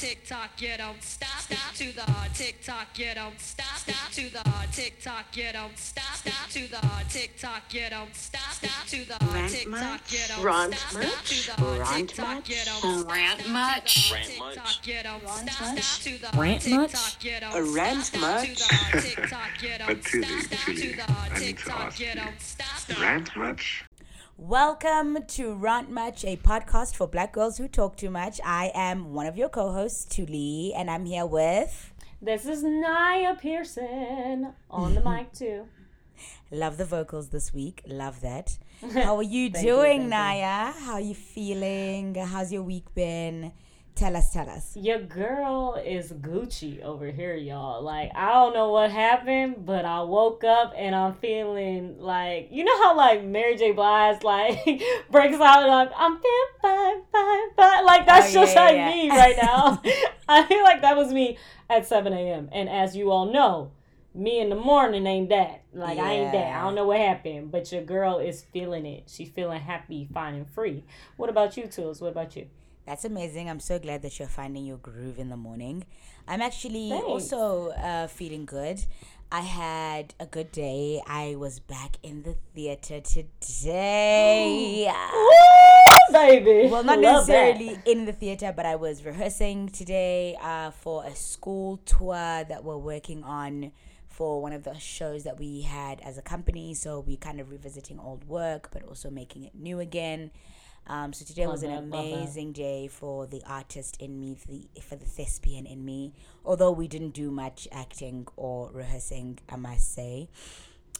TikTok, you don't stop. Stop to the TikTok, you don't stop. Stop to the TikTok, you don't stop. Stop to the TikTok, you don't stop. Stop to the Rant TikTok, much? you don't Rant stop. much? Stop to the Rant TikTok, you much? don't. Rant much? Rant much? TikTok, you don't Rant much? Stop Rant much? you don't A stop. rant much? to the TikTok, you But don't Tilly, stop. Stop to the I need to ask you you. don't stop. Rant much? Welcome to Rant Much, a podcast for black girls who talk too much. I am one of your co hosts, Tuli, and I'm here with. This is Naya Pearson on the mic too. Love the vocals this week. Love that. How are you you, doing, you. Naya? How are you feeling? How's your week been? Tell us, tell us. Your girl is Gucci over here, y'all. Like I don't know what happened, but I woke up and I'm feeling like you know how like Mary J. Blige like breaks out and like I'm feeling fine, fine, fine. Like that's Oh, yeah, just yeah, like yeah. me right now. I feel like that was me at 7 a.m. And as you all know, me in the morning ain't that. Like I ain't that. I don't know what happened, but your girl is feeling it. She's feeling happy, fine, and free. What about you, Tools? What about you? That's amazing. I'm so glad that you're finding your groove in the morning. I'm actually Thanks. also uh, feeling good. I had a good day. I was back in the theater today. Woo, baby. well, not Love that. necessarily in the theater, but I was rehearsing today uh, for a school tour that we're working on for one of the shows that we had as a company. So we're kind of revisiting old work, but also making it new again. Um, so today was an that, love that. amazing day for the artist in me, for the, for the thespian in me. Although we didn't do much acting or rehearsing, I must say.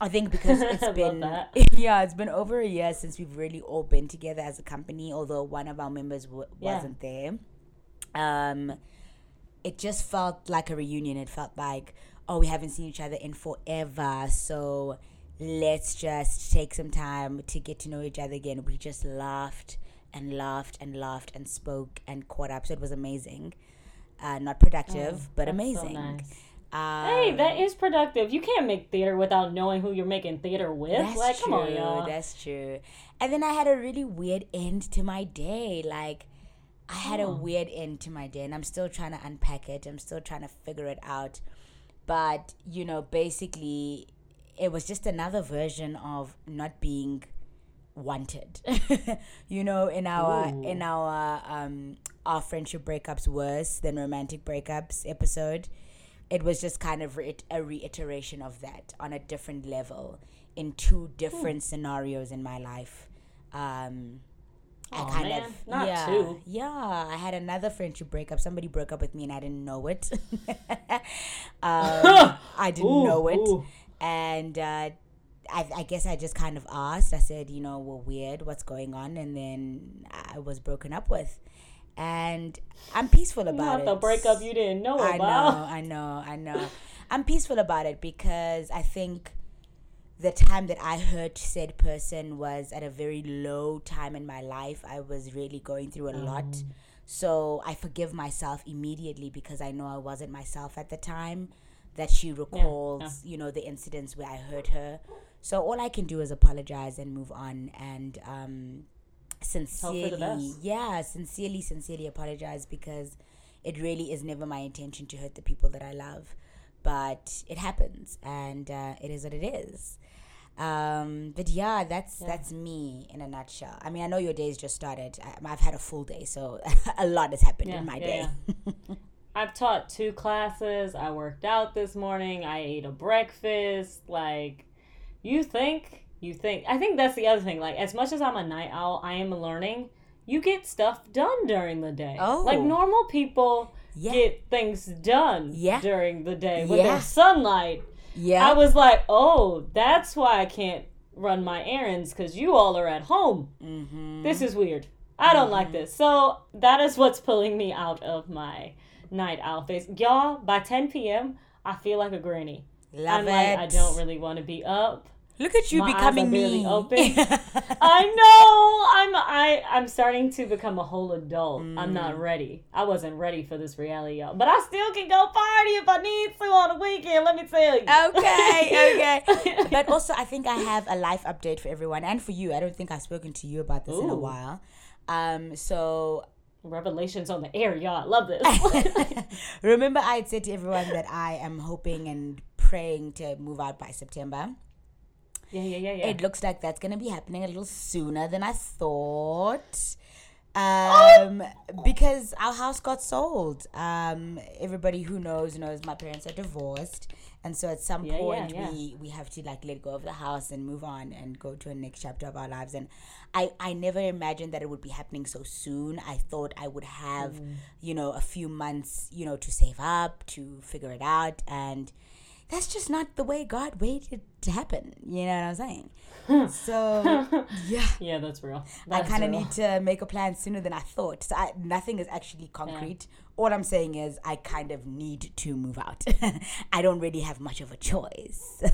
I think because it's been yeah, it's been over a year since we've really all been together as a company. Although one of our members w- Yeah. wasn't there, um, it just felt like a reunion. It felt like oh, we haven't seen each other in forever, so let's just take some time to get to know each other again. We just laughed and laughed and laughed and spoke and caught up. So it was amazing. Uh, not productive, but Oh, so amazing. nice. Um, Hey, that is productive. You can't make theater without knowing who you're making theater with. That's like, true. come on, y'all. That's true. And then I had a really weird end to my day. Like, I had a Oh. weird end to my day, and I'm still trying to unpack it. I'm still trying to figure it out. But, you know, basically, it was just another version of not being wanted. you know, in our Ooh. in our um our friendship breakups worse than romantic breakups episode. It was just kind of re- a reiteration of that on a different level in two different scenarios in my life. Um I Aw, kind man, of not yeah two. yeah I had another friendship breakup. Somebody broke up with me and I didn't know it. um, I didn't Ooh, know it, ooh. And uh, I, I guess I just kind of asked. I said, you know, we're weird. What's going on? And then I was broken up with, and I'm peaceful about have it. The breakup you didn't know I know, about. I know, I know. I'm peaceful about it because I think the time that I hurt said person was at a very low time in my life. I was really going through a lot. So I forgive myself immediately because I know I wasn't myself at the time. That she recalls, you know, the incidents where I hurt her. So all I can do is apologize and move on and um, sincerely, yeah, sincerely, sincerely apologize because it really is never my intention to hurt the people that I love. But it happens and uh, it is what it is. Um, but yeah, that's that's me in a nutshell. I mean, I know your day's just started. I, I've had a full day, so a lot has happened in my day. I've taught two classes. I worked out this morning. I ate a breakfast. Like, you think, you think. I think that's the other thing. Like, as much as I'm a night owl, I am learning. You get stuff done during the day. Oh. Like, normal people Yeah. get things done Yeah. during the day when Yeah. there's sunlight. yeah, I was like, oh, that's why I can't run my errands because you all are at home. mm-hmm. This is weird. I don't like this. So that is what's pulling me out of my night owl phase. Y'all, by 10 p.m., I feel like a granny. love I'm it. like, I don't really want to be up. Look at you my becoming me. open. I know. I'm I I'm starting to become a whole adult. I'm not Mm. ready. I wasn't ready for this reality, y'all. But I still can go party if I need to on the weekend. Let me tell you. okay, okay. But also, I think I have a life update for everyone and for you. I don't think I've spoken to you about this in a while. Um, so revelations on the air, y'all. I love this. Remember, I had said to everyone that I am hoping and praying to move out by September. yeah, yeah, yeah, yeah. It looks like that's going to be happening a little sooner than I thought. Oh! Um, because our house got sold. Um, everybody who knows knows my parents are divorced, and so at some Yeah, yeah, point yeah. we we have to like let go of the house and move on and go to a next chapter of our lives. And I I never imagined that it would be happening so soon. I thought I would have, Mm. you know, a few months, you know, to save up to figure it out and that's just not the way God waited to happen. You know what I'm saying? so yeah, yeah, that's real. I kind of need to make a plan sooner than I thought. So I, nothing is actually concrete. All I'm saying is I kind of need to move out. I don't really have much of a choice.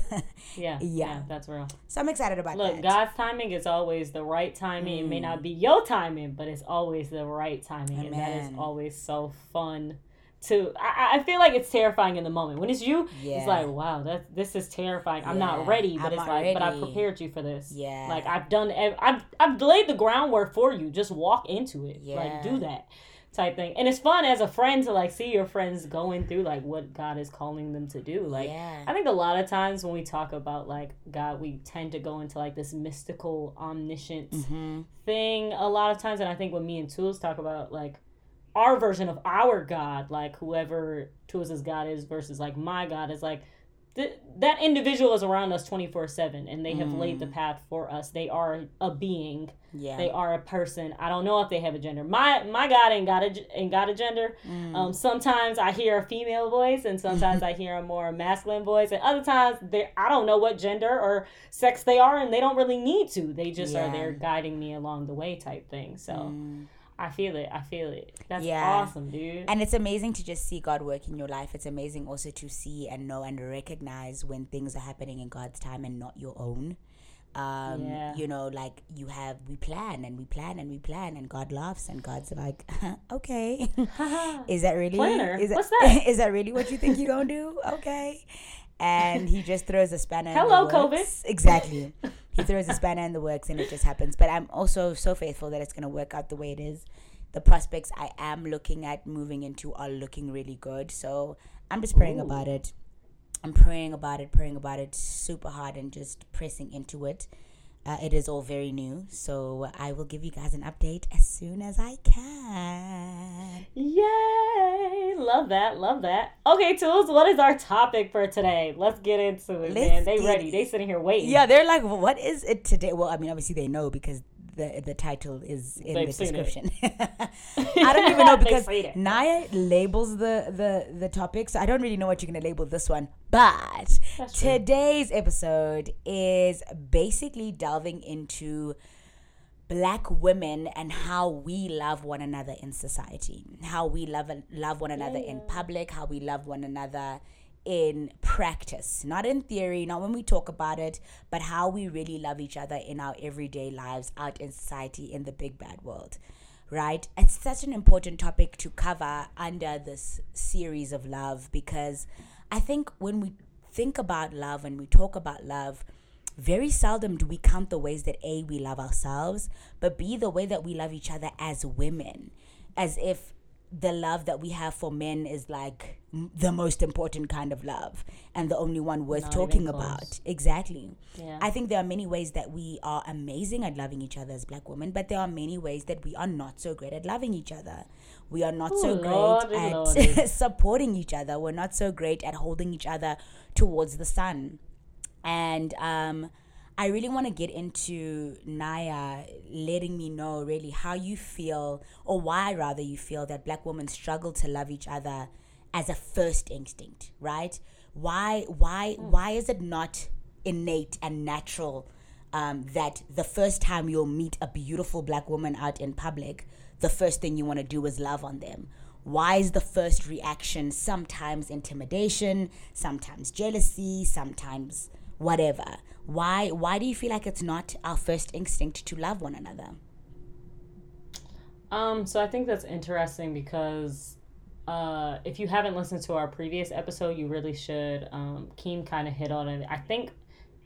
Yeah, Yeah. yeah, that's real. so I'm excited about Look, that. Look, God's timing is always the right timing. It may not mm. be your timing, but it's always the right timing, and that is always so fun. To I, I feel like it's terrifying in the moment when it's you. Yeah. It's like wow, that this is terrifying. I'm not ready, but I'm it's like, but I prepared you for this. Yeah. like I've done. I've I've laid the groundwork for you. Just walk into it. Like Yeah. do that type thing. And it's fun as a friend to like see your friends going through like what God is calling them to do. Like Yeah. I think a lot of times when we talk about like God, we tend to go into like this mystical, omniscient Mhm. thing a lot of times. And I think when me and Tools talk about like our version of our God, like whoever Tools' God is versus like my God is like th- that individual is around us 24 7 and they have laid the path for us. They are a being Yeah. they are a person. I don't know if they have a gender. My my God ain't got a ain't got a gender. Mm. Um, sometimes I hear a female voice, and sometimes I hear a more masculine voice, and other times they I don't know what gender or sex they are, and they don't really need to. They just are there guiding me along the way, type thing. So Mm. I feel it. I feel it. That's Yeah. awesome, dude. And it's amazing to just see God work in your life. It's amazing also to see and know and recognize when things are happening in God's time and not your own. Um, Yeah. You know, like you have, we plan and we plan and we plan, and God laughs, and God's like, okay, is that really? Planner? Is that, What's that? is that really what you think you're gonna do? Okay. And he just throws a spanner. Hello, COVID. Exactly. He throws a spanner in the works, and it just happens. But I'm also so faithful that it's gonna work out the way it is the prospects I am looking at moving into are looking really good. So I'm just praying Ooh. about it. I'm praying about it, praying about it super hard and just pressing into it. Uh, it is all very new, so I will give you guys an update as soon as I can. Yay! Love that. Love that. Okay, Tools, what is our topic for today? Let's get into it, man. Let's They get ready. it. They sitting here waiting. Yeah, they're like, well, what is it today? Well, I mean, obviously they know because the the title is in They've the description. I don't even know because. Naya labels the the the topic, so I don't really know what you're gonna label this one. But today's episode is basically delving into black women and how we love one another in society how we love love one another in public how we love one another in practice not in theory not when we talk about it but how we really love each other in our everyday lives out in society in the big bad world right it's such an important topic to cover under this series of love because i think when we think about love and we talk about love very seldom do we count the ways that A, we love ourselves, but B, the way that we love each other as women. As if the love that we have for men is like m- the most important kind of love and the only one worth Not talking about. Exactly. Yeah. I think there are many ways that we are amazing at loving each other as black women, but there are many ways that we are not so great at loving each other. We are not so Ooh, great Lordy, at supporting each other. We're not so great at holding each other towards the sun and um, I really want to get into Naya letting me know really how you feel, or why rather you feel that black women struggle to love each other as a first instinct, right? Why, why, why is it not innate and natural um, that the first time you'll meet a beautiful black woman out in public, the first thing you want to do is love on them? Why is the first reaction sometimes intimidation, sometimes jealousy, sometimes whatever? Why why do you feel like it's not our first instinct to love one another? Um, so I think that's interesting because uh, if you haven't listened to our previous episode, you really should. Um, Keem kind of hit on it. I think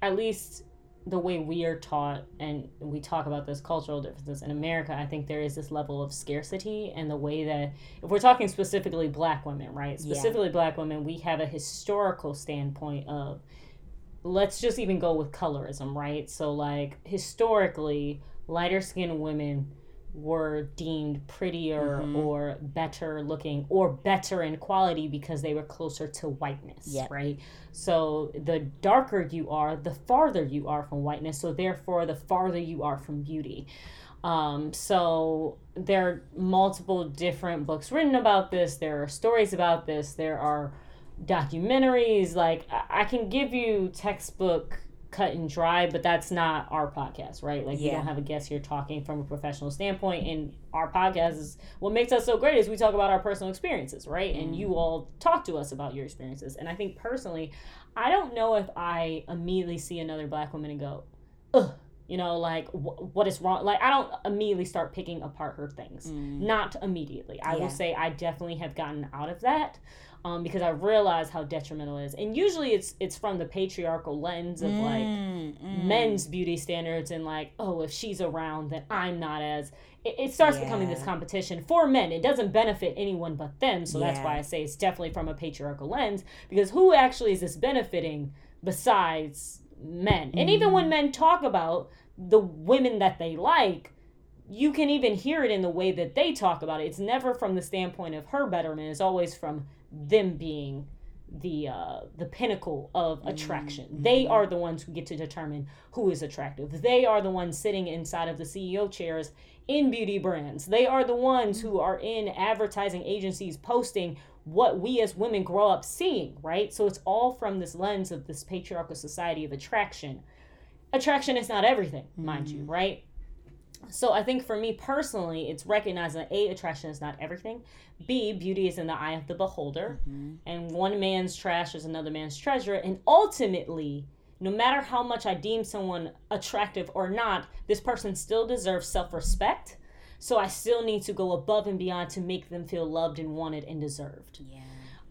at least the way we are taught and we talk about this cultural differences in America, I think there is this level of scarcity and the way that if we're talking specifically black women, right? Yeah. Specifically black women, we have a historical standpoint of let's just even go with colorism, right? So like historically, lighter skinned women were deemed prettier Mhm. or better looking or better in quality because they were closer to whiteness, Yep. right? So the darker you are, the farther you are from whiteness. So therefore, the farther you are from beauty. Um, so there are multiple different books written about this. There are stories about this. There are documentaries. Like I, I can give you textbook cut and dry, but that's not our podcast, right? Like we don't have a guest here talking from a professional standpoint. And our podcast is what makes us so great is we talk about our personal experiences, right? And you mm. all talk to us about your experiences. And I think personally, I don't know if I immediately see another black woman and go, ugh, you know, like wh- what is wrong? Like I don't immediately start picking apart her things. Not immediately. I Yeah. will say I definitely have gotten out of that. Um, because I realize how detrimental it is, and usually it's it's from the patriarchal lens of like Mm, mm. men's beauty standards and like oh if she's around then i'm not as it, it starts becoming this competition for men it doesn't benefit anyone but them so that's why i say it's definitely from a patriarchal lens because who actually is this benefiting besides men. And even Mm-hmm. when men talk about the women that they like you can even hear it in the way that they talk about it. It's never from the standpoint of her betterment. It's always from them being the uh the pinnacle of attraction. they are the ones who get to determine who is attractive. They are the ones sitting inside of the ceo chairs in beauty brands. They are the ones who are in advertising agencies posting what we as women grow up seeing right so it's all from this lens of this patriarchal society of attraction attraction is not everything mind you mm-hmm. right so I think for me personally, it's recognizing that A, attraction is not everything. B, beauty is in the eye of the beholder. Mm-hmm. And one man's trash is another man's treasure. And ultimately, no matter how much I deem someone attractive or not, this person still deserves self respect. So I still need to go above and beyond to make them feel loved and wanted and deserved Yeah.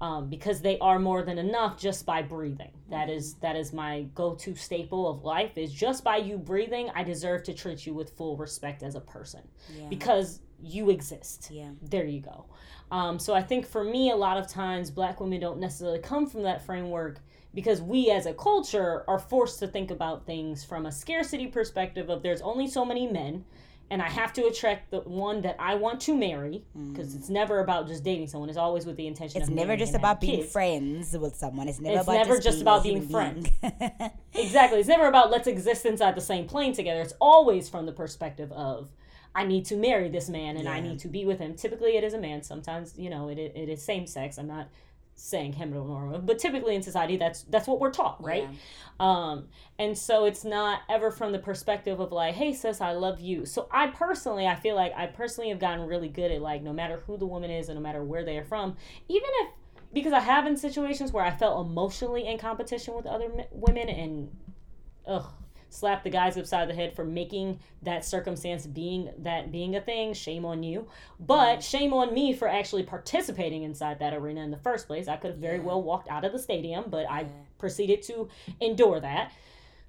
um, because they are more than enough just by breathing. That is that is my go-to staple of life. Is just by you breathing, I deserve to treat you with full respect as a person Yeah. because you exist. yeah. There you go. Um, so I think for me, a lot of times, black women don't necessarily come from that framework because we as a culture are forced to think about things from a scarcity perspective of there's only so many men and I have to attract the one that I want to marry because it's never about just dating someone. It's always with the intention. Mm. It's of never just about being kids. friends with someone. It's never It's about never just, just being about being being. Exactly. It's never about let's exist inside the same plane together. It's always from the perspective of I need to marry this man and I need to be with him. Typically, it is a man. Sometimes, you know, it, it, it is same sex. I'm not saying heteronormative, but typically in society, that's that's what we're taught, right? Um, and so it's not ever from the perspective of like, hey sis, I love you. So I personally, I feel like I personally have gotten really good at like, no matter who the woman is and no matter where they are from, even if because I have in situations where I felt emotionally in competition with other m- women and ugh slap the guys upside the head for making that circumstance being that being a thing. Shame on you. But mm. shame on me for actually participating inside that arena in the first place. I could have very well walked out of the stadium but i proceeded to endure that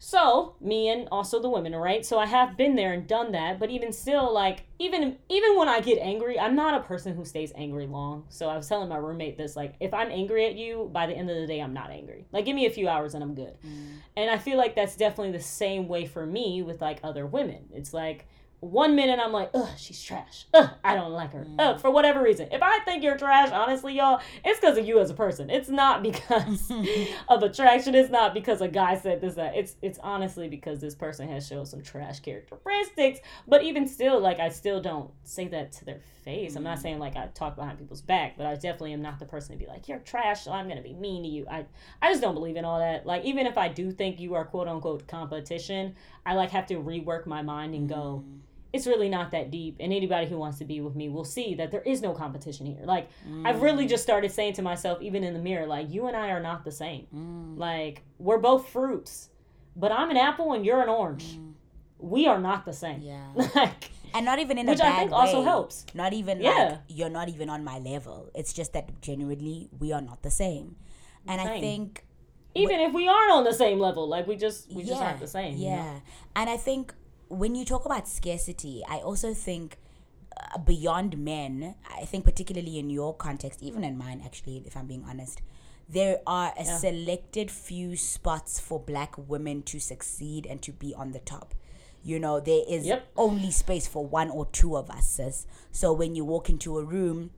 so me and also the women right so i have been there and done that but even still like even even when i get angry i'm not a person who stays angry long. So i was telling my roommate this like if i'm angry at you by the end of the day i'm not angry. Like give me a few hours and i'm good. Mm. And I feel like that's definitely the same way for me with like other women. It's like one minute I'm like, ugh, she's trash. Ugh, I don't like her. Ugh, mm. for whatever reason. If I think you're trash, honestly, y'all, it's because of you as a person. It's not because of attraction. It's not because a guy said this, that. It's it's honestly because this person has shown some trash characteristics. But even still, like I still don't say that to their face. I'm not mm. saying like I talk behind people's back, but I definitely am not the person to be like, You're trash, so I'm gonna be mean to you. I I just don't believe in all that. Like even if I do think you are quote unquote competition, I like have to rework my mind and go, mm. It's really not that deep. And anybody who wants to be with me will see that there is no competition here. Like I've really just started saying to myself, even in the mirror, like you and I are not the same. Mm. Like we're both fruits, but I'm an apple and you're an orange. We are not the same. Yeah. like and not even in which a bad I think also helps. Not even Yeah. like you're not even on my level. It's just that genuinely we are not the same. And I think even if we aren't on the same level like we just we just aren't the same you Yeah. know? And I think when you talk about scarcity, I also think uh, beyond men, I think particularly in your context, even in mine actually, if I'm being honest, there are a selected few spots for black women to succeed and to be on the top. You know, there is Yep. only space for one or two of us, sis. So when you walk into a room,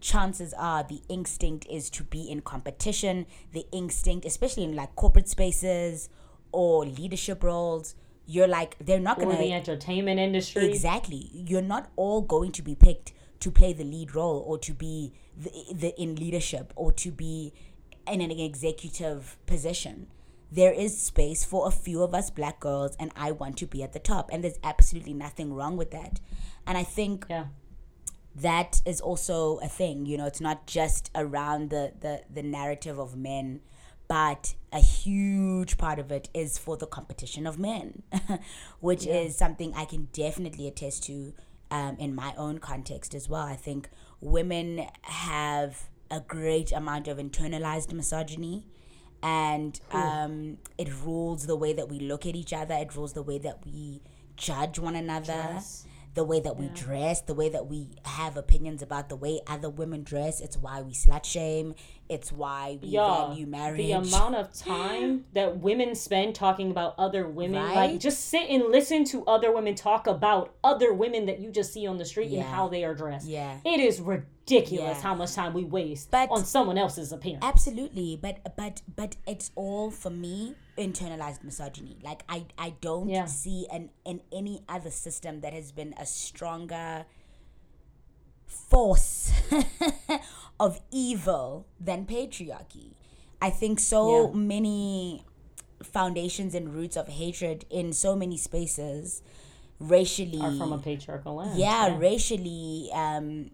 chances are the instinct is to be in competition. The instinct, especially in like corporate spaces or leadership roles, you're like, they're not going to. the entertainment industry Exactly. You're not all going to be picked to play the lead role or to be the, the in leadership or to be in an executive position. There is space for a few of us black girls, and I want to be at the top. And there's absolutely nothing wrong with that. And I think yeah that is also a thing you know it's not just around the the, the narrative of men but a huge part of it is for the competition of men which is something i can definitely attest to um, in my own context as well. I think women have a great amount of internalized misogyny and um, it rules the way that we look at each other. It rules the way that we judge one another. Dress. The way that we dress, the way that we have opinions about the way other women dress. It's why we slut shame. It's why we Y'all, value marriage. the amount of time that women spend talking about other women, Right? like just sit and listen to other women talk about other women that you just see on the street Yeah. and how they are dressed. Yeah. It is ridiculous Yeah. how much time we waste But- on someone else's appearance. Absolutely, but but but it's all for me internalized misogyny. Like I I don't Yeah. see an in any other system that has been a stronger force of evil than patriarchy. I think so Yeah. many foundations and roots of hatred in so many spaces racially are from a patriarchal lens. yeah, racially, um,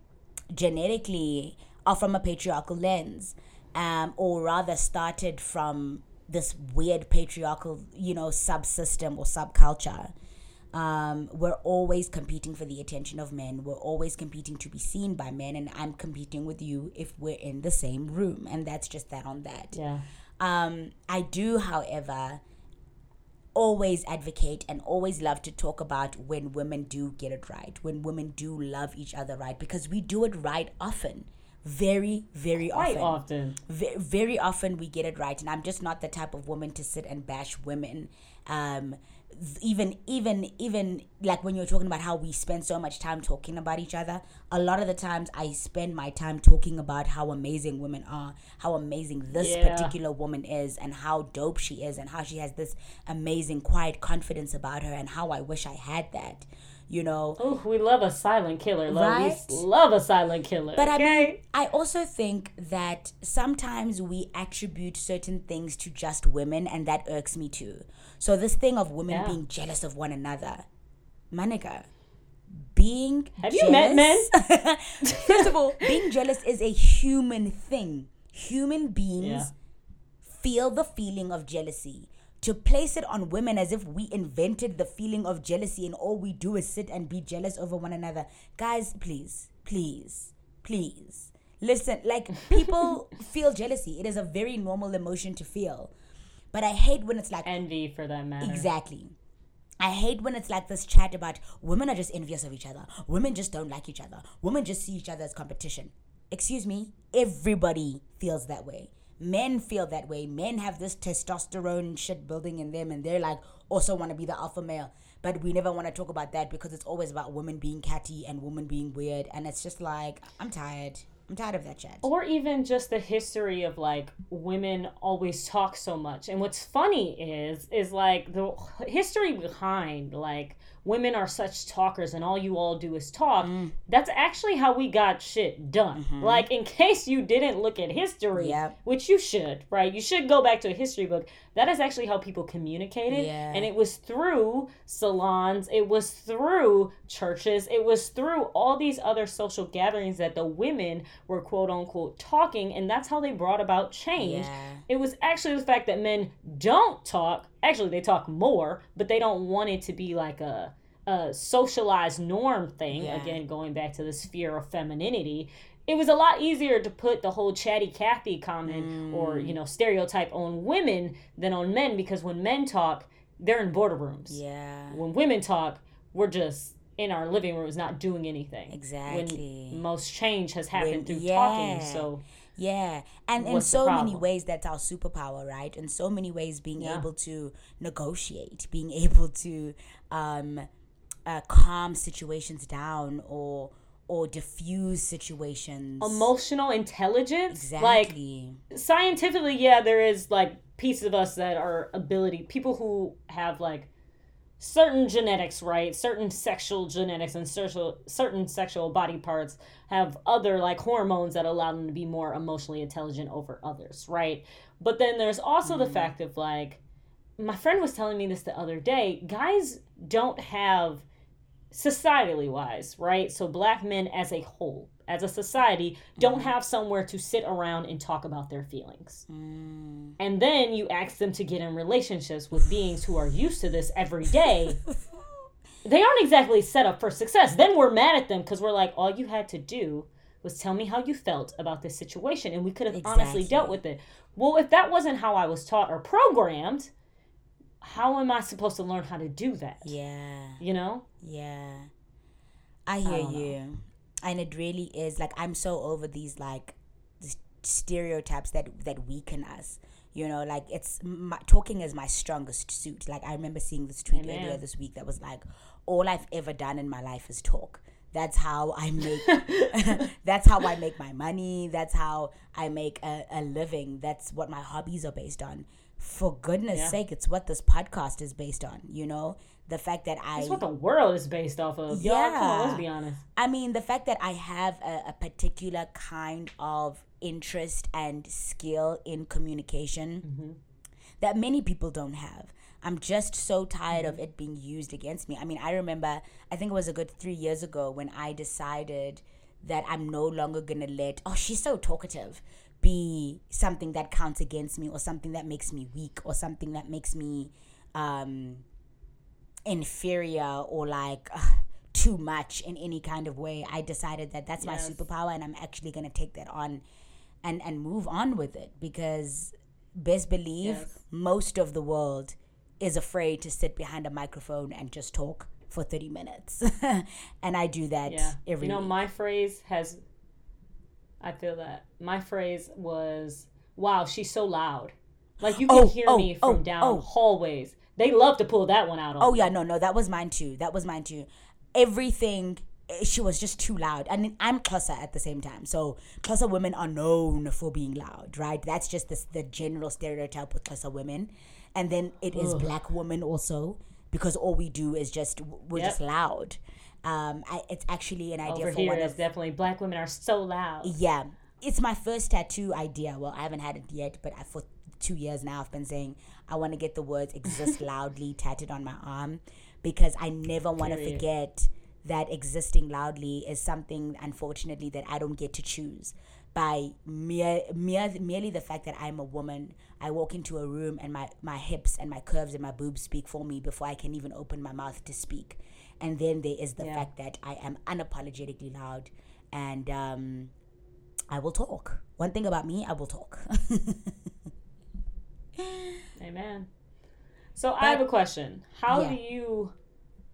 genetically, are from a patriarchal lens, um, or rather started from this weird patriarchal, you know, subsystem or subculture. Um, we're always competing for the attention of men. We're always competing to be seen by men, and I'm competing with you if we're in the same room, and that's just that on that. Yeah. Um, I do, however, always advocate and always love to talk about when women do get it right, when women do love each other right, because we do it right often. Very, very Quite often. often. Ve- very often we get it right, and I'm just not the type of woman to sit and bash women. Um, even, even, even like when you're talking about how we spend so much time talking about each other, a lot of the times I spend my time talking about how amazing women are, how amazing this Yeah. particular woman is, and how dope she is, and how she has this amazing, quiet confidence about her, and how I wish I had that. You know, Oh, we love a silent killer. Love, Right? We love a silent killer. But I mean. I also think that sometimes we attribute certain things to just women, and that irks me too. So this thing of women Yeah. being jealous of one another, manica, being Have you met men? First of all, being jealous is a human thing. Human beings Yeah. feel the feeling of jealousy. To place it on women as if we invented the feeling of jealousy and all we do is sit and be jealous over one another. Guys, please, please, please. Listen, like people feel jealousy. It is a very normal emotion to feel. But I hate when it's like Envy, for that matter. Exactly. I hate when it's like this chat about women are just envious of each other. Women just don't like each other. Women just see each other as competition. Excuse me, everybody feels that way. Men feel that way. Men have this testosterone shit building in them and they're like also want to be the alpha male. But we never want to talk about that because it's always about women being catty and women being weird. And it's just like, I'm tired. I'm tired of that chat. or even just the history of like women always talk so much and what's funny is is like the history behind like women are such talkers and all you all do is talk mm. that's actually how we got shit done. Mm-hmm. Like in case you didn't look at history Yep. which you should right? You should go back to a history book that is actually how people communicated Yeah. and it was through salons. It was through churches. It was through all these other social gatherings that the women were quote unquote talking and that's how they brought about change. Yeah. it was actually the fact that men don't talk. Actually they talk more but they don't want it to be like a a socialized norm thing. Yeah. again going back to the sphere of femininity it was a lot easier to put the whole chatty Cathy comment or you know stereotype on women than on men because when men talk, they're in boardrooms. Yeah. When women talk, we're just in our living rooms not doing anything. Exactly. When most change has happened When- through yeah. talking. So Yeah, and in What's the so many ways, that's our superpower, right? In so many ways, being Yeah. able to negotiate, being able to um, uh, calm situations down or or diffuse situations. emotional intelligence, Exactly. like scientifically, yeah, there is like pieces of us that are ability people who have like certain genetics, right? Certain sexual genetics and certain certain sexual body parts have other like hormones that allow them to be more emotionally intelligent over others, right? But then there's also the mm-hmm. fact of like my friend was telling me this the other day, guys don't have societally wise, right? So black men as a whole, as a society, don't have somewhere to sit around and talk about their feelings. Mm. And then you ask them to get in relationships with beings who are used to this every day. they aren't exactly set up for success. Then we're mad at them because we're like, all you had to do was tell me how you felt about this situation and we could have honestly dealt with it. Well, if that wasn't how I was taught or programmed, how am I supposed to learn how to do that? Yeah. You know? Yeah. I hear know. you. And it really is like I'm so over these like stereotypes that that weaken us. You know, like it's my, talking is my strongest suit. Like I remember seeing this tweet Amen. earlier this week that was like, "All I've ever done in my life is talk." That's how I make. that's how I make my money. That's how I make a, a living. That's what my hobbies are based on. For goodness Yeah. sake, it's what this podcast is based on. You know, the fact that I. It's what the world is based off of. Yeah. Y'all, come on, let's be honest. I mean, the fact that I have a, a particular kind of interest and skill in communication mm-hmm. that many people don't have. I'm just so tired of mm-hmm. it being used against me. I mean, I remember, I think it was a good three years ago when I decided that I'm no longer going to let, oh, she's so talkative, be something that counts against me or something that makes me weak or something that makes me um, inferior or like ugh, too much in any kind of way i decided that that's Yes. my superpower and i'm actually going to take that on and and move on with it because best believe Yes. most of the world is afraid to sit behind a microphone and just talk for 30 minutes and i do that Yeah. every you know, week. my phrase has. I feel that my phrase was, "Wow, she's so loud." Like you can Oh, hear oh, me from oh, down oh. hallways. They love to pull that one out. On Oh yeah, no, no, that was mine too. That was mine too. Everything eh, she was just too loud, and I'm Xhosa at the same time. So Xhosa women are known for being loud, right? That's just the, the general stereotype with Xhosa women, and then it is black women also because all we do is just we're Yep. just loud. Um, I, it's actually an idea Over for here, one it's of definitely black women are so loud. yeah, it's my first tattoo idea. Well, I haven't had it yet, but I, for two years now, I've been saying I want to get the words "exist loudly" tattooed on my arm because I never want to forget that existing loudly is something, unfortunately, that I don't get to choose. By mere, mere, merely the fact that I'm a woman, I walk into a room and my, my hips and my curves and my boobs speak for me before I can even open my mouth to speak. And then there is the Yeah. fact that I am unapologetically loud and um, I will talk. One thing about me, I will talk. Amen. So I have a question. How Yeah. do you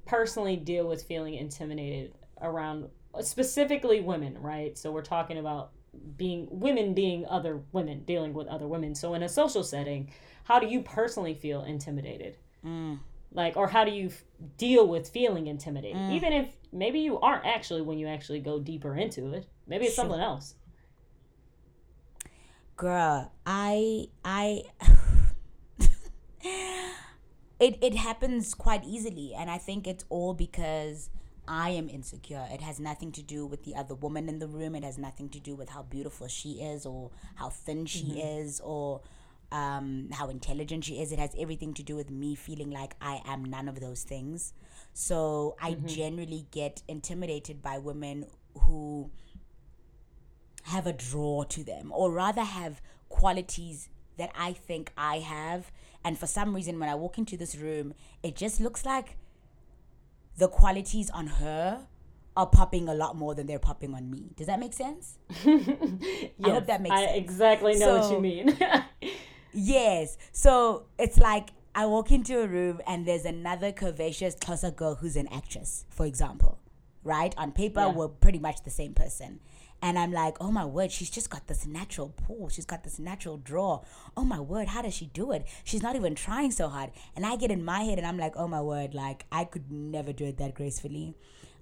personally deal with feeling intimidated around specifically women, right? So we're talking about being women being other women, dealing with other women. So in a social setting, how do you personally feel intimidated? Like, or how do you f- deal with feeling intimidated? Mm. Even if maybe you aren't actually when you actually go deeper into it. Maybe it's Sure. something else. Girl, I I it it happens quite easily and I think it's all because I am insecure. It has nothing to do with the other woman in the room. It has nothing to do with how beautiful she is or how thin she mm-hmm. is or um, how intelligent she is. It has everything to do with me feeling like I am none of those things. So I generally get intimidated by women who have a draw to them, or rather have qualities that I think I have. And for some reason, when I walk into this room, it just looks like the qualities on her are popping a lot more than they're popping on me. Does that make sense? yes, hope that makes I sense. exactly know what you mean. Yes. So it's like I walk into a room and there's another curvaceous Xhosa girl who's an actress, for example. Right? On paper, Yeah. we're pretty much the same person. And I'm like, oh my word, she's just got this natural pull. She's got this natural draw. Oh my word, how does she do it? She's not even trying so hard. And I get in my head and I'm like, oh my word, like I could never do it that gracefully.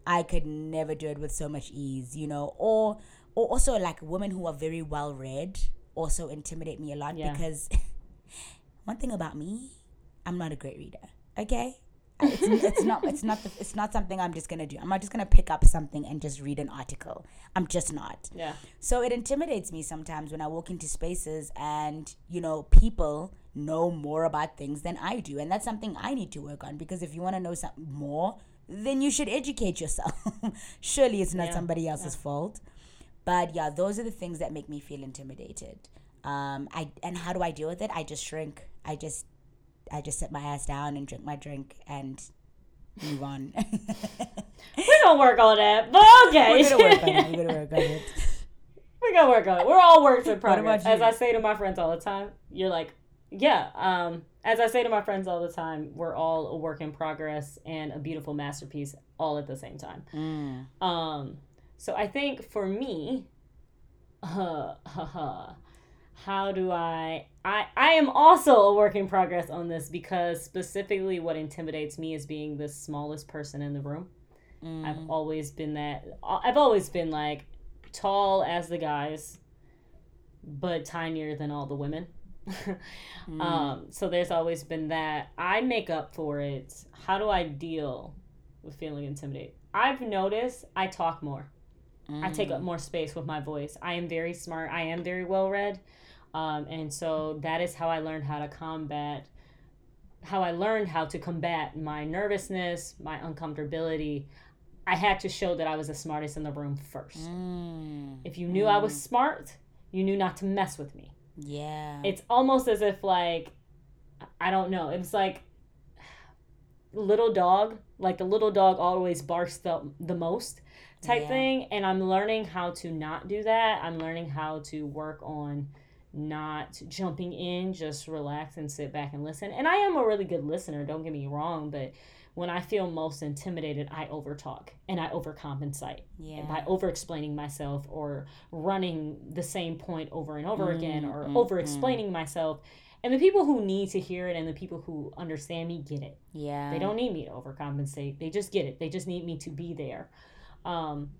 I could never do it with so much ease, you know. Or or also like women who are very well read also intimidate me a lot Yeah. because one thing about me, I'm not a great reader. Okay, it's, it's not it's not the, it's not something I'm just gonna do. I'm not just gonna pick up something and just read an article. I'm just not. yeah. So it intimidates me sometimes when I walk into spaces and, you know, people know more about things than I do. And that's something I need to work on because if you want to know something more, then you should educate yourself. Surely it's not Yeah. somebody else's fault. But yeah, those are the things that make me feel intimidated. Um, I and how do I deal with it? I just shrink. I just I just sit my ass down and drink my drink and move on. We're gonna work on that, but okay. We're gonna work on it. We're gonna work on it. we gonna work on it. We're all works in progress. As? I say to my friends all the time, you're like, yeah. Um, as I say to my friends all the time, we're all a work in progress and a beautiful masterpiece all at the same time. Mm. Um, so I think for me, uh, how do I? I I am also a work in progress on this because specifically what intimidates me is being the smallest person in the room. Mm. I've always been that. I've always been like tall as the guys, but tinier than all the women. um, so there's always been that. I make up for it. How do I deal with feeling intimidated? I've noticed I talk more. I take up more space with my voice. I am very smart. I am very well read. Um, and so that is how I learned how to combat, how I learned how to combat my nervousness, my uncomfortability. I had to show that I was the smartest in the room first. Mm. If you knew I was smart, you knew not to mess with me. Yeah. It's almost as if, like, I don't know. It's like little dog, like the little dog always barks the, the most type Yeah. thing. And I'm learning how to not do that. I'm learning how to work on not jumping in, just relax and sit back and listen. And I am a really good listener, don't get me wrong, but when I feel most intimidated, I overtalk and I overcompensate yeah. by over explaining myself or running the same point over and over again or mm, over explaining myself. And the people who need to hear it and the people who understand me get it. yeah. They don't need me to overcompensate. They just get it. They just need me to be there. Um,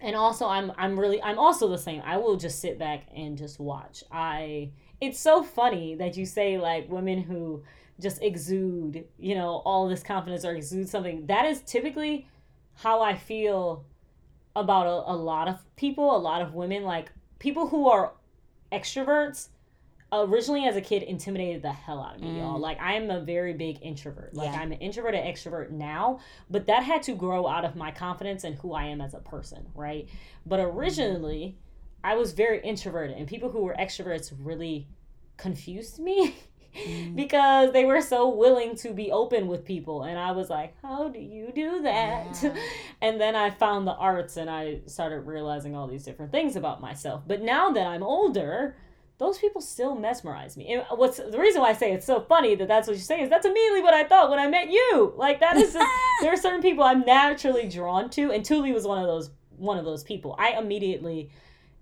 and also I'm I'm really I'm also the same. I will just sit back and just watch. I it's so funny that you say like women who just exude, you know, all this confidence or exude something. That is typically how I feel about a, a lot of people, a lot of women, like people who are extroverts originally as a kid intimidated the hell out of me, y'all. Mm. Like I am a very big introvert. Like Yeah. I'm an introvert and extrovert now, but that had to grow out of my confidence and who I am as a person, right? But mm-hmm. originally, I was very introverted, and people who were extroverts really confused me. Mm. because they were so willing to be open with people and i was like how do you do that Yeah. and then i found the arts and i started realizing all these different things about myself but now that i'm older those people still mesmerize me. And what's the reason why I say it's so funny that that's what you say is that's immediately what I thought when I met you. Like that is just there are certain people I'm naturally drawn to, and Tuli was one of those one of those people. I immediately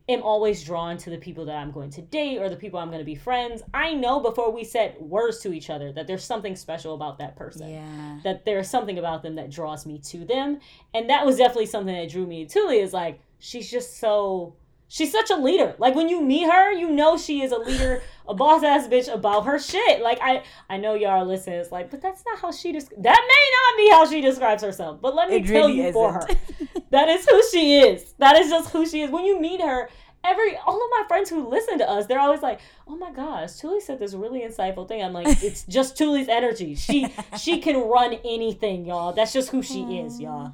am always drawn to the people that I'm going to date or the people I'm going to be friends. I know before we said words to each other that there's something special about that person Yeah. that there's something about them that draws me to them. And that was definitely something that drew me to Tuli is like, she's just so she's such a leader. Like when you meet her, you know she is a leader, a boss ass bitch about her shit. Like I I know y'all are listening, it's like, but that's not how she des- that may not be how she describes herself. But let me It tell really you for her. That is who she is. That is just who she is. When you meet her, every all of my friends who listen to us, they're always like, "Oh my gosh, Tuli said this really insightful thing." I'm like, "It's just Tuli's energy. She she can run anything, y'all. That's just who she is, um, y'all."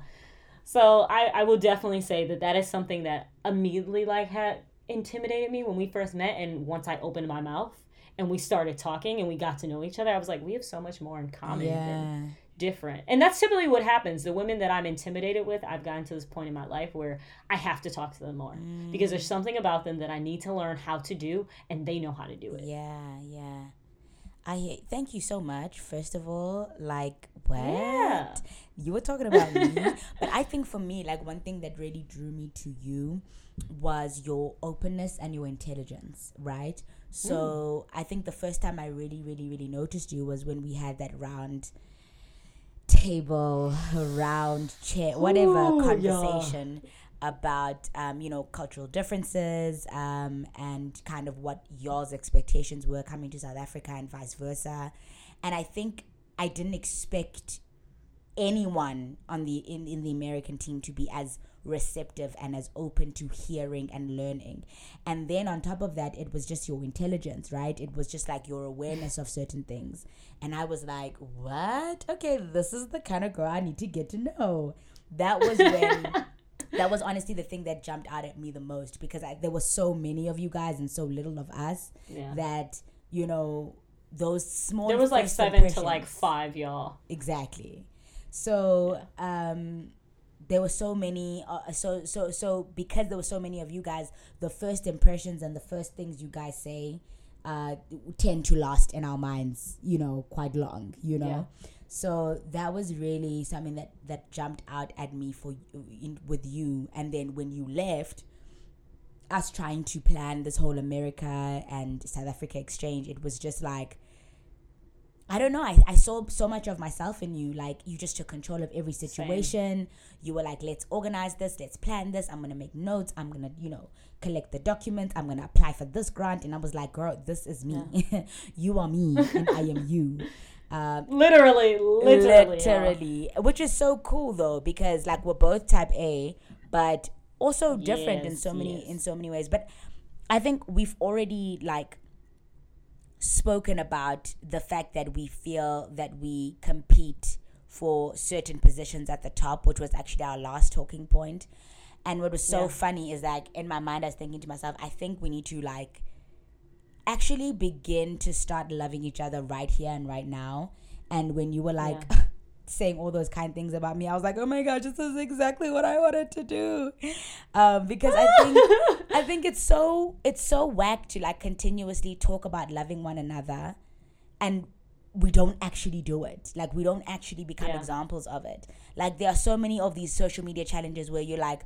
So I I will definitely say that that is something that immediately like had intimidated me when we first met, and once I opened my mouth and we started talking and we got to know each other, I was like, "We have so much more in common than Yeah. different. And that's typically what happens. The women that I'm intimidated with, I've gotten to this point in my life where I have to talk to them more because there's mm. something about them that I need to learn how to do and they know how to do it. Yeah, yeah. I thank you so much. First of all, like what Yeah. you were talking about me, but I think for me, like one thing that really drew me to you was your openness and your intelligence, right? So mm. I think the first time I really, really, really noticed you was when we had that round table, round chair, whatever Ooh, yeah. About um, you know cultural differences um, and kind of what y'all's expectations were coming to South Africa and vice versa. And I think I didn't expect anyone on the in, in the American team to be as receptive and as open to hearing and learning. And then on top of that, it was just your intelligence, right? It was just like your awareness of certain things. And I was like, what? Okay, this is the kind of girl I need to get to know. That was when that was honestly the thing that jumped out at me the most because I, there were so many of you guys and so little of us Yeah. that you know those small There was like seven to like five y'all. exactly. So um there were so many uh, so so so because there were so many of you guys the first impressions and the first things you guys say uh tend to last in our minds you know quite long you know so that was really something that that jumped out at me for in, with you and then when you left us trying to plan this whole America and South Africa exchange, it was just like, I don't know. I, I saw so much of myself in you. Like, you just took control of every situation. You were like, let's organize this, let's plan this. I'm going to make notes. I'm going to, you know, collect the documents. I'm going to apply for this grant. And I was like, girl, this is me. you are me, and I am you. Um, Literally, literally. y'all. literally which is so cool though because like we're both type a but also different in so many yes. in so many ways but i think we've already like spoken about the fact that we feel that we compete for certain positions at the top which was actually our last talking point. point and what was so Yeah. funny is like in my mind i was thinking to myself i think we need to like actually begin to start loving each other right here and right now. And when you were like saying all those kind things about me, I was like, oh my gosh, this is exactly what I wanted to do. Um, because I think I think it's so it's so whack to like continuously talk about loving one another and we don't actually do it. Like we don't actually become Yeah. examples of it. Like there are so many of these social media challenges where you're like,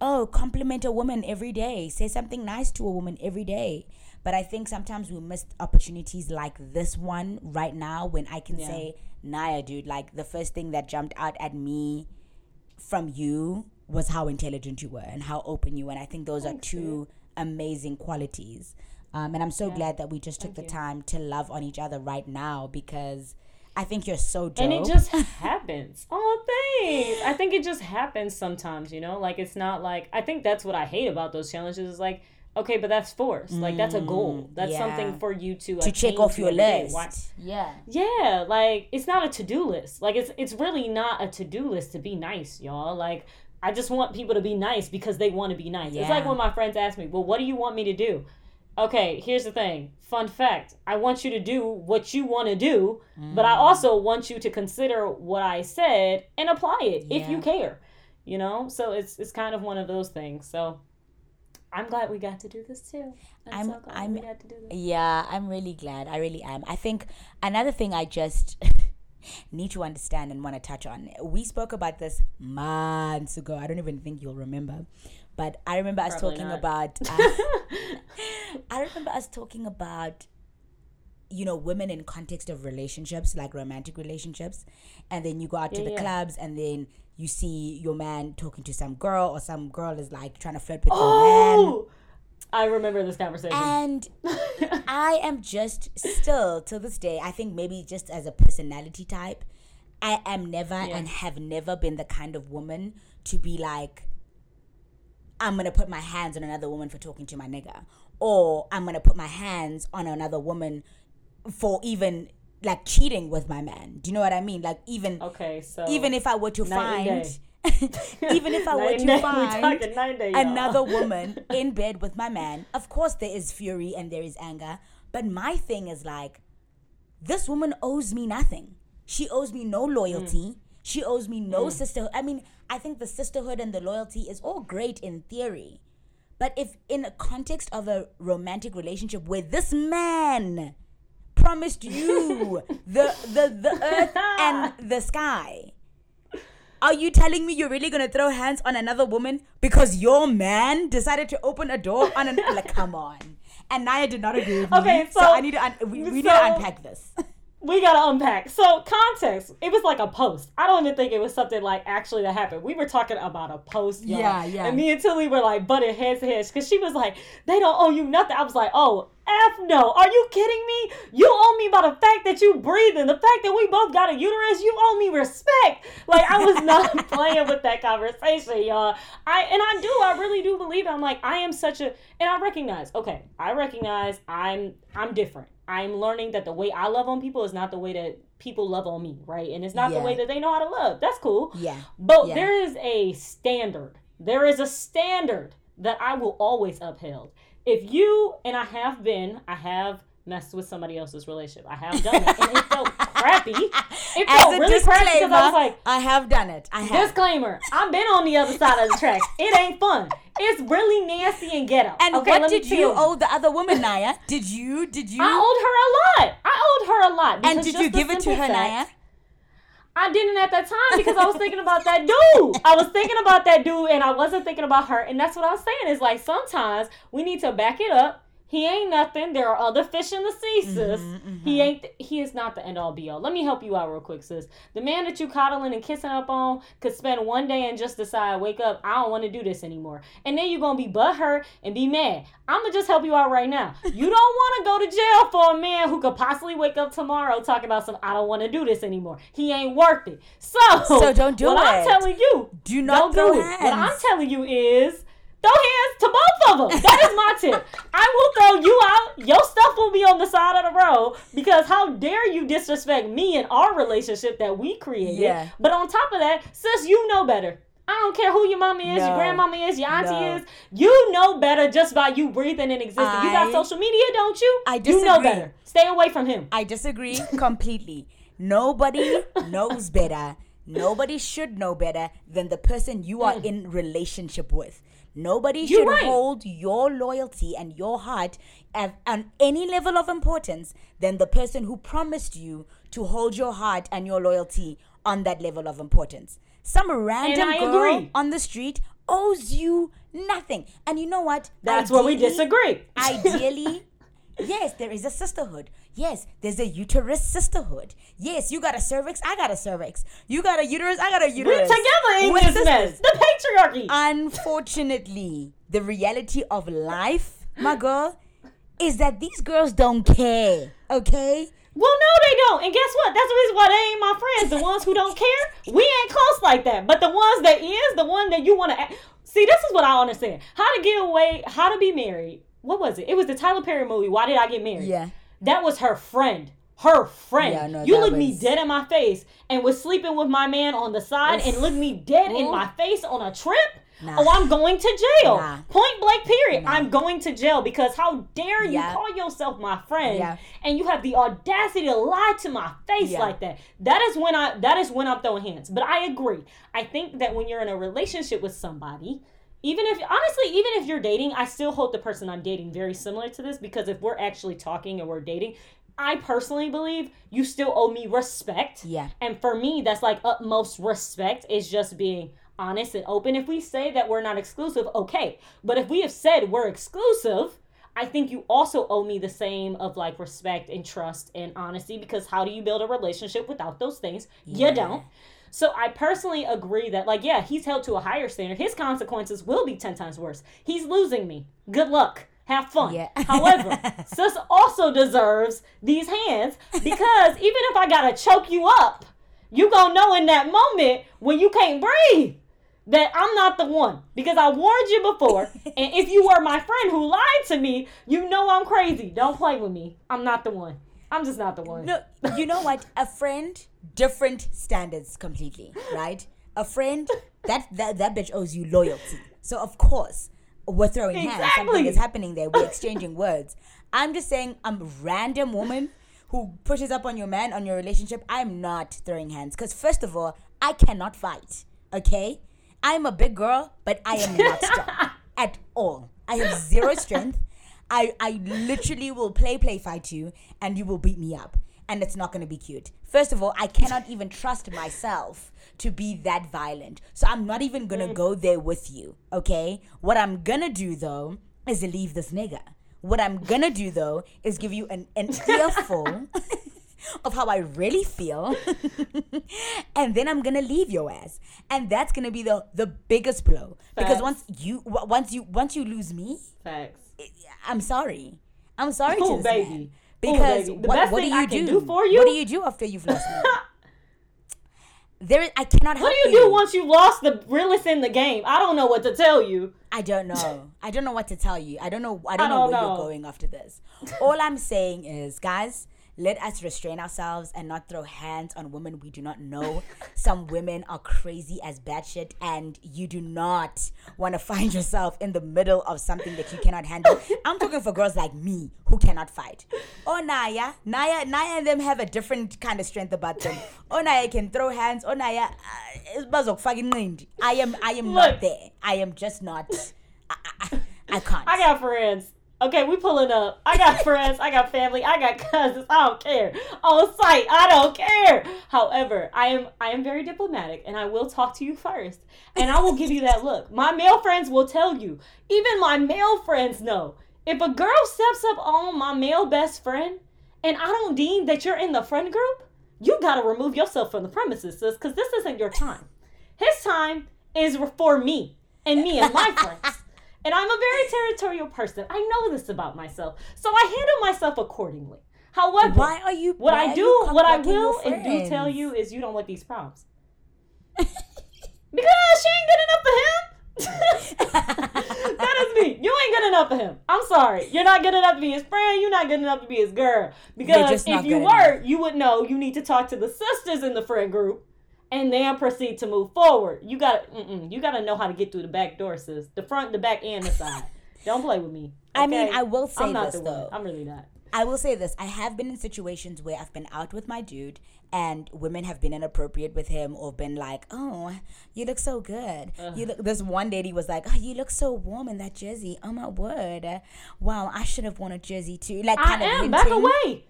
oh, compliment a woman every day, say something nice to a woman every day. But I think sometimes we miss opportunities like this one right now when I can Yeah. say, Naya, dude, like the first thing that jumped out at me from you was how intelligent you were and how open you were. And I think those are Thanks, two amazing qualities. Um, and I'm so Yeah. glad that we just took Thank the you. time to love on each other right now because I think you're so dope. And it just happens. Oh, thanks. I think it just happens sometimes, you know? Like, it's not like, I think that's what I hate about those challenges is like, okay, but that's forced. Like, that's a goal. That's Mm, yeah. something for you to to check off to your list. Why- Yeah. Yeah, like it's not a to-do list. Like it's it's really not a to-do list to be nice, y'all. Like I just want people to be nice because they want to be nice. It's like when my friends ask me, "Well, what do you want me to do?" Okay, here's the thing. Fun fact. I want you to do what you want to do, but Mm. I also want you to consider what I said and apply it if you care. You know? So it's it's kind of one of those things. So I'm glad we got to do this too. I'm, I'm- so glad I'm- we got to do this. Yeah, I'm really glad. I really am. I think another thing I just need to understand and want to touch on. We spoke about this months ago. I don't even think you'll remember. But I remember us Probably talking not. about uh, I remember us talking about you know women in context of relationships like romantic relationships and then you go out to the yeah. clubs and then you see your man talking to some girl or some girl is like trying to flirt with your man Oh, I remember this conversation. and I am just still to this day, I think maybe just as a personality type, I am never Yeah. and have never been the kind of woman to be like, I'm gonna put my hands on another woman for talking to my nigga. Or I'm gonna put my hands on another woman for even like cheating with my man. Do you know what I mean? Like even Okay, so even if I were to find even if I were to day. Find talking night and day, another woman in bed with my man, of course there is fury and there is anger. But my thing is like, this woman owes me nothing. She owes me no loyalty. She owes me Mm. no sisterhood. I mean, I think the sisterhood and the loyalty is all great in theory. But if in a context of a romantic relationship where this man promised you the the the earth and the sky, are you telling me you're really gonna throw hands on another woman because your man decided to open a door on an like? Come on. And Naya did not agree with me. Okay, so, so- I need to un- we, we need to unpack this. we gotta unpack. So context, it was like a post. I don't even think it was something like actually that happened. We were talking about a post, y'all. Yeah, yeah. And me and Tilly were like butted heads to heads because she was like, "They don't owe you nothing." I was like, "Oh, f no! Are you kidding me? You owe me by the fact that you breathing, the fact that we both got a uterus. You owe me respect." Like I was not playing with that conversation, y'all. I and I do, I really do believe. It. I'm like, I am such a, and I recognize. Okay, I recognize I'm I'm different. I'm learning that the way I love on people is not the way that people love on me, right? And it's not Yeah. the way that they know how to love. That's cool. Yeah. But Yeah. there is a standard. There is a standard that I will always uphold. If you and I have been, I have messed with somebody else's relationship. I have done it, and it felt crappy. It felt really crappy because I was like, I have done it. I have. disclaimer: I've been on the other side of the track. It ain't fun. It's really nasty and ghetto. and okay, what did you owe the other woman, Naya? Did you? Did you? I owed her a lot. I owed her a lot. and did you give it to her, fact- Naya? I didn't at that time because I was thinking about that dude. I was thinking about that dude and I wasn't thinking about her. And that's what I was saying is like sometimes we need to back it up. He ain't nothing. There are other fish in the sea, sis. Mm-hmm, He ain't. He is not the end all be all. Let me help you out real quick, sis. The man that you coddling and kissing up on could spend one day and just decide, wake up, I don't want to do this anymore, and then you're gonna be butthurt and be mad. I'm gonna just help you out right now. You don't want to go to jail for a man who could possibly wake up tomorrow talking about some. I don't want to do this anymore. He ain't worth it. So, So don't do what I'm it. telling you, Do not don't throw do it. What I'm telling you is throw hands to both of them. That is my tip. I will throw you out. Your stuff will be on the side of the road because how dare you disrespect me and our relationship that we created. Yeah. But on top of that, sis, you know better. I don't care who your mama is, No. your grandmama is, your auntie No. is. You know better just by you breathing and existing. you got social media, don't you? I disagree. You know better. Stay away from him. I disagree completely. Nobody knows better. Nobody should know better than the person you are mm. in relationship with. Nobody You're should right. hold your loyalty and your heart at, on any level of importance than the person who promised you to hold your heart and your loyalty on that level of importance. Some random girl agree. on the street owes you nothing. And you know what? That's where we disagree. Ideally, yes, there is a sisterhood. Yes, there's a uterus sisterhood. Yes, you got a cervix, I got a cervix. You got a uterus, I got a uterus. We're together in We're this mess. The patriarchy. Unfortunately, the reality of life, my girl, is that these girls don't care. Okay? Well, no, they don't. And guess what? That's the reason why they ain't my friends. The ones who don't care, we ain't close like that. But the ones that is, the one that you want to see, this is what I understand. How to get away, how to be married. What was it? It was the Tyler Perry movie. Why did I get married? Yeah. That was her friend. Her friend. Yeah, no, you looked me dead in my face and was sleeping with my man on the side and looked me dead in my face on a trip. Nah. Oh, I'm going to jail. Nah. Point blank, period. I'm going to jail because how dare you Yeah. call yourself my friend Yeah. and you have the audacity to lie to my face Yeah. like that. That is when I that is when I'm throwing hands. But I agree. I think that when you're in a relationship with somebody, even if honestly, even if you're dating, I still hold the person I'm dating very similar to this because if we're actually talking and we're dating, I personally believe you still owe me respect. Yeah. And for me, that's like utmost respect is just being honest and open. If we say that we're not exclusive, okay. But if we have said we're exclusive, I think you also owe me the same of like respect and trust and honesty because how do you build a relationship without those things? Yeah. You don't. So I personally agree that like yeah, he's held to a higher standard. His consequences will be 10 times worse. He's losing me. Good luck. Have fun. Yeah. However, sis also deserves these hands because even if I gotta choke you up, you gonna know in that moment when you can't breathe that I'm not the one because I warned you before. and if you were my friend who lied to me, you know I'm crazy. Don't play with me. I'm not the one. I'm just not the one. No, you know what? A friend, different standards completely, right? A friend, that that, that bitch owes you loyalty. So of course, we're throwing hands. Something Exactly. is happening there. We're exchanging words. I'm just saying, I'm a random woman who pushes up on your man on your relationship, I'm not throwing hands. Because first of all, I cannot fight. Okay, I'm a big girl, but I am not strong at all. I have zero strength. I I literally will play play fight you, and you will beat me up, and it's not gonna be cute. First of all, I cannot even trust myself to be that violent. So I'm not even gonna mm. go there with you. Okay. What I'm gonna do though is leave this nigga. What I'm gonna do though is give you an, an earful of how I really feel, and then I'm gonna leave your ass, and that's gonna be the the biggest blow because once you once you once you lose me, Facts. I'm sorry, I'm sorry to this baby. man. Ooh, Because. The what, best what do you I can do? do for you- What do you do after you've lost me? There, I cannot help What do you do once you lost the realest in the game? I don't know what to tell you. I don't know. I don't know what to tell you. I don't know. I don't, know don't where know. you're going after this. All I'm saying is, guys, let us restrain ourselves and not throw hands on women we do not know. Some women are crazy as batshit, and you do not want to find yourself in the middle of something that you cannot handle. I'm talking for girls like me who cannot fight. Oh, Naya, Naya, Naya, and them have a different kind of strength about them. Oh, Naya can throw hands. Oh, Naya, uh, it's bazok fucking mind. I am, I am not there. I am just not. I, I, I can't. I got friends. Okay, we pulling up. I got friends. I got family. I got cousins. I don't care. On site, I don't care. However, I am I am very diplomatic, and I will talk to you first, and I will give you that look. My male friends will tell you. Even my male friends know. If a girl steps up on my male best friend, and I don't deem that you're in the friend group, you gotta remove yourself from the premises, sis, because this isn't your time. His time is for me and me and my friends. And I'm a very territorial person. I know this about myself. So I handle myself accordingly. However, Why are you? what I do, what I will and do tell you is you don't want these problems. because she ain't good enough for him. that is me. You ain't good enough for him. I'm sorry. You're not good enough to be his friend. You're not good enough to be his girl. Because if you were, you would know you need to talk to the sisters in the friend group and then proceed to move forward. You gotta, you gotta know how to get through the back door, sis. The front, the back, and the side. Don't play with me. I mean. I will say I'm not this the one. though. I'm really not. I will say this. I have been in situations where I've been out with my dude and women have been inappropriate with him or been like, "Oh, you look so good." You look this one lady was like, "Oh, you look so warm in that jersey." Oh my word. Wow, I should have worn a jersey too. Like I kind of am. hinting, Back away.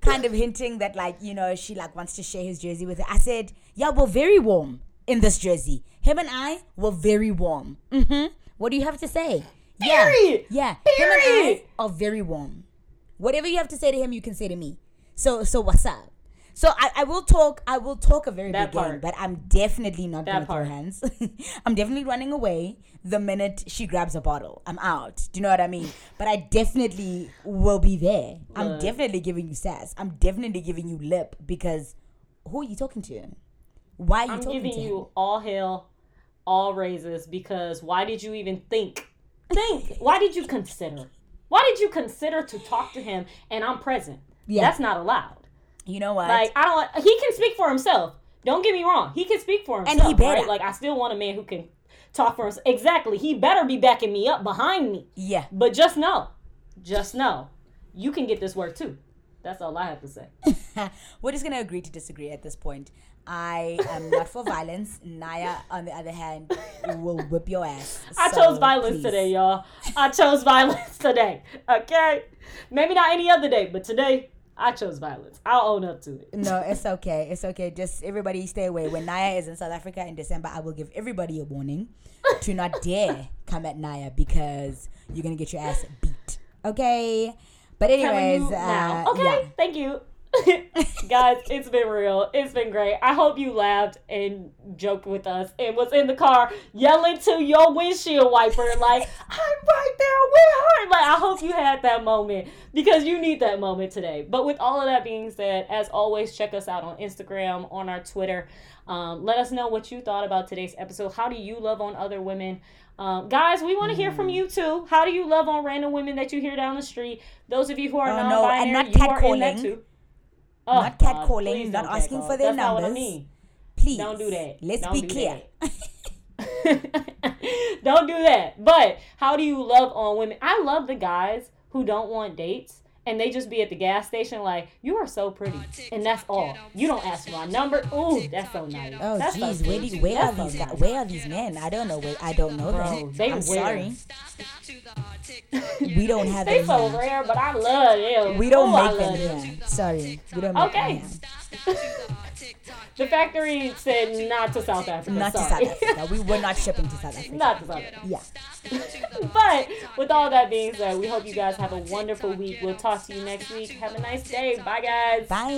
Kind of hinting that like, you know, she like wants to share his jersey with her. I said, "Yeah, we're very warm in this jersey. Him and I were very warm." Mhm. What do you have to say? Period. Yeah. Yeah. Him and I are very warm. Whatever you have to say to him, you can say to me. So so what's up? So I, I will talk I will talk a very That big game, part. but I'm definitely not That gonna throw hands. I'm definitely running away the minute she grabs a bottle. I'm out. Do you know what I mean? But I definitely will be there. I'm definitely giving you sass. I'm definitely giving you lip because who are you talking to? Why are you I'm talking giving to him? you all hell, all raises because why did you even think? Think. why did you consider? Why did you consider to talk to him and I'm present? Yeah. That's not allowed. You know what? Like I don't. He can speak for himself. Don't get me wrong. He can speak for himself. And he better. Right? Like I still want a man who can talk for himself. Exactly. He better be backing me up behind me. yeah. But just know, just know, you can get this work too. That's all I have to say. We're just gonna agree to disagree at this point. I am not for violence. Naya, on the other hand, will whip your ass. I So, chose violence please. today, y'all. I chose violence today. Okay? Maybe not any other day, but today I chose violence. I'll own up to it. No, it's okay. It's okay. Just everybody stay away. When Naya is in South Africa in December, I will give everybody a warning to not dare come at Naya because you're gonna get your ass beat. Okay. But anyways, uh, Okay, yeah. thank you. Guys, it's been real. It's been great. I hope you laughed and joked with us and was in the car yelling to your windshield wiper like, I'm right there with her. Like, I hope you had that moment because you need that moment today. But with all of that being said, as always, check us out on Instagram, on our Twitter. Um, let us know what you thought about today's episode. How do you love on other women? Um, guys, we want to hear Mm. from you too. How do you love on random women that you hear down the street? Those of you who are Oh, non-binary, no, and not you are in that too. Oh, not Oh, God, catcalling, not asking catcall. for their That's Not what I numbers. mean. Please Don't do that. Let's Don't be clear. don't do that. But how do you love on women? I love the guys who don't want dates and they just be at the gas station like, "You are so pretty," and that's all. You don't ask for my number. Ooh, that's so nice. Oh that's so jeez, where, do, where are these guys? Where are these men? I don't know. Where, I don't know Bro, them. they I'm weird. sorry. Stop to the TikTok. We don't have They them so here. rare, but I love them. We don't Ooh, I make them love them. here. Sorry, we don't make Okay. them here. Stop to the factory said not to South Africa. Not to. South Africa. We were not shipping to South Africa. not to South Africa. Yeah. But with all that being said, we hope you guys have a wonderful week. We'll talk See you next week. Have a nice day. Bye, guys. Bye.